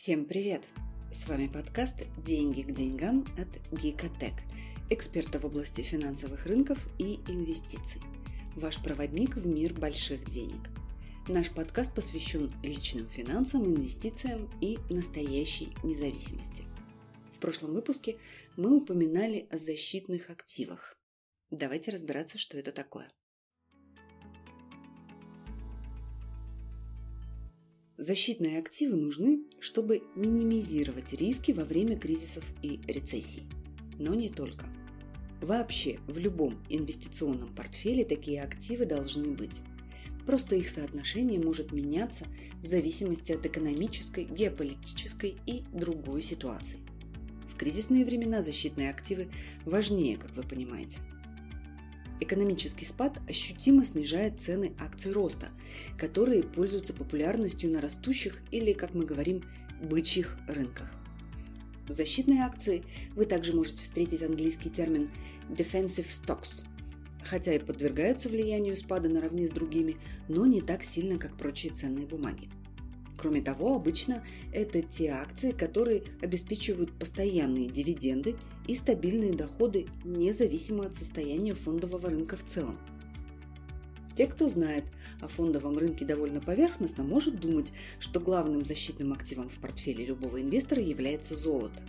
Всем привет! С вами подкаст «Деньги к деньгам» от Гикотек, эксперта в области финансовых рынков и инвестиций. Ваш проводник в мир больших денег. Наш подкаст посвящен личным финансам, инвестициям и настоящей независимости. В прошлом выпуске мы упоминали о защитных активах. Давайте разбираться, что это такое. Защитные активы нужны, чтобы минимизировать риски во время кризисов и рецессий. Но не только. Вообще, в любом инвестиционном портфеле такие активы должны быть. Просто их соотношение может меняться в зависимости от экономической, геополитической и другой ситуации. В кризисные времена защитные активы важнее, как вы понимаете – Экономический спад ощутимо снижает цены акций роста, которые пользуются популярностью на растущих или, как мы говорим, бычьих рынках. В защитные акции вы также можете встретить английский термин defensive stocks, хотя и подвергаются влиянию спада наравне с другими, но не так сильно, как прочие ценные бумаги. Кроме того, обычно это те акции, которые обеспечивают постоянные дивиденды и стабильные доходы независимо от состояния фондового рынка в целом. Те, кто знает о фондовом рынке довольно поверхностно, может думать, что главным защитным активом в портфеле любого инвестора является золото.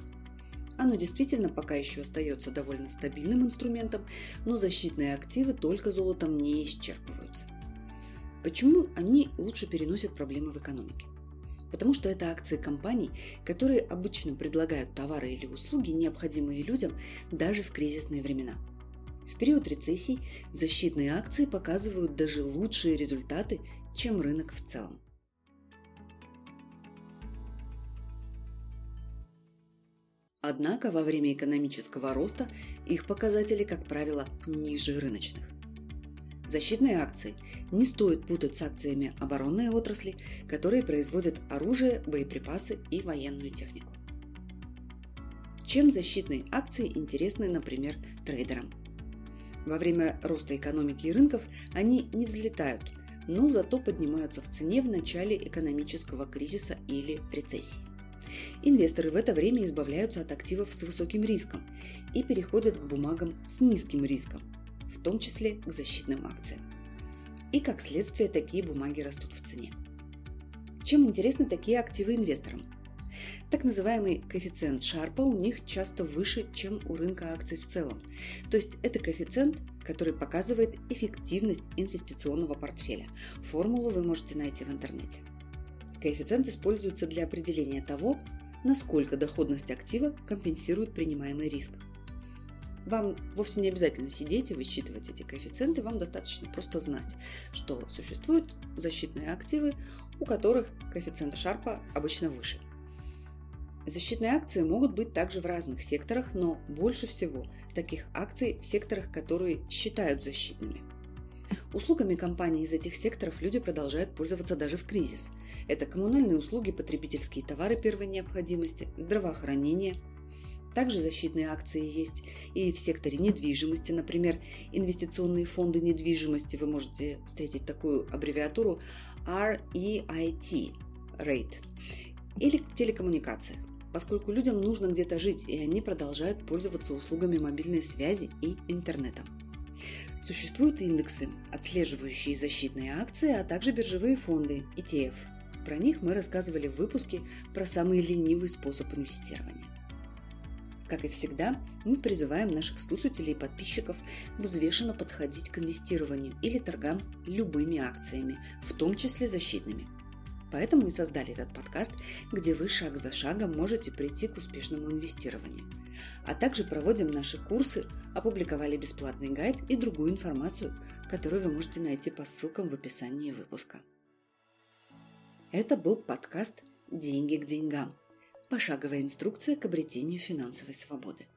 Оно действительно пока еще остается довольно стабильным инструментом, но защитные активы только золотом не исчерпываются. Почему они лучше переносят проблемы в экономике? Потому что это акции компаний, которые обычно предлагают товары или услуги, необходимые людям даже в кризисные времена. В период рецессий защитные акции показывают даже лучшие результаты, чем рынок в целом. Однако во время экономического роста их показатели, как правило, ниже рыночных. Защитные акции не стоит путать с акциями оборонной отрасли, которые производят оружие, боеприпасы и военную технику. Чем защитные акции интересны, например, трейдерам? Во время роста экономики и рынков они не взлетают, но зато поднимаются в цене в начале экономического кризиса или рецессии. Инвесторы в это время избавляются от активов с высоким риском и переходят к бумагам с низким риском, в том числе к защитным акциям. И как следствие такие бумаги растут в цене. Чем интересны такие активы инвесторам? Так называемый коэффициент Шарпа у них часто выше, чем у рынка акций в целом. То есть это коэффициент, который показывает эффективность инвестиционного портфеля. Формулу вы можете найти в интернете. Коэффициент используется для определения того, насколько доходность актива компенсирует принимаемый риск. Вам вовсе не обязательно сидеть и высчитывать эти коэффициенты, вам достаточно просто знать, что существуют защитные активы, у которых коэффициент Шарпа обычно выше. Защитные акции могут быть также в разных секторах, но больше всего таких акций в секторах, которые считают защитными. Услугами компаний из этих секторов люди продолжают пользоваться даже в кризис. Это коммунальные услуги, потребительские товары первой необходимости, здравоохранение – также защитные акции есть и в секторе недвижимости. Например, инвестиционные фонды недвижимости. Вы можете встретить такую аббревиатуру REIT – REIT. Или в телекоммуникациях поскольку людям нужно где-то жить, и они продолжают пользоваться услугами мобильной связи и интернетом. Существуют индексы, отслеживающие защитные акции, а также биржевые фонды ETF. Про них мы рассказывали в выпуске про самый ленивый способ инвестирования. Как и всегда, мы призываем наших слушателей и подписчиков взвешенно подходить к инвестированию или торгам любыми акциями, в том числе защитными. Поэтому и создали этот подкаст, где вы шаг за шагом можете прийти к успешному инвестированию. А также проводим наши курсы, опубликовали бесплатный гайд и другую информацию, которую вы можете найти по ссылкам в описании выпуска. Это был подкаст «Деньги к деньгам». Пошаговая инструкция к обретению финансовой свободы.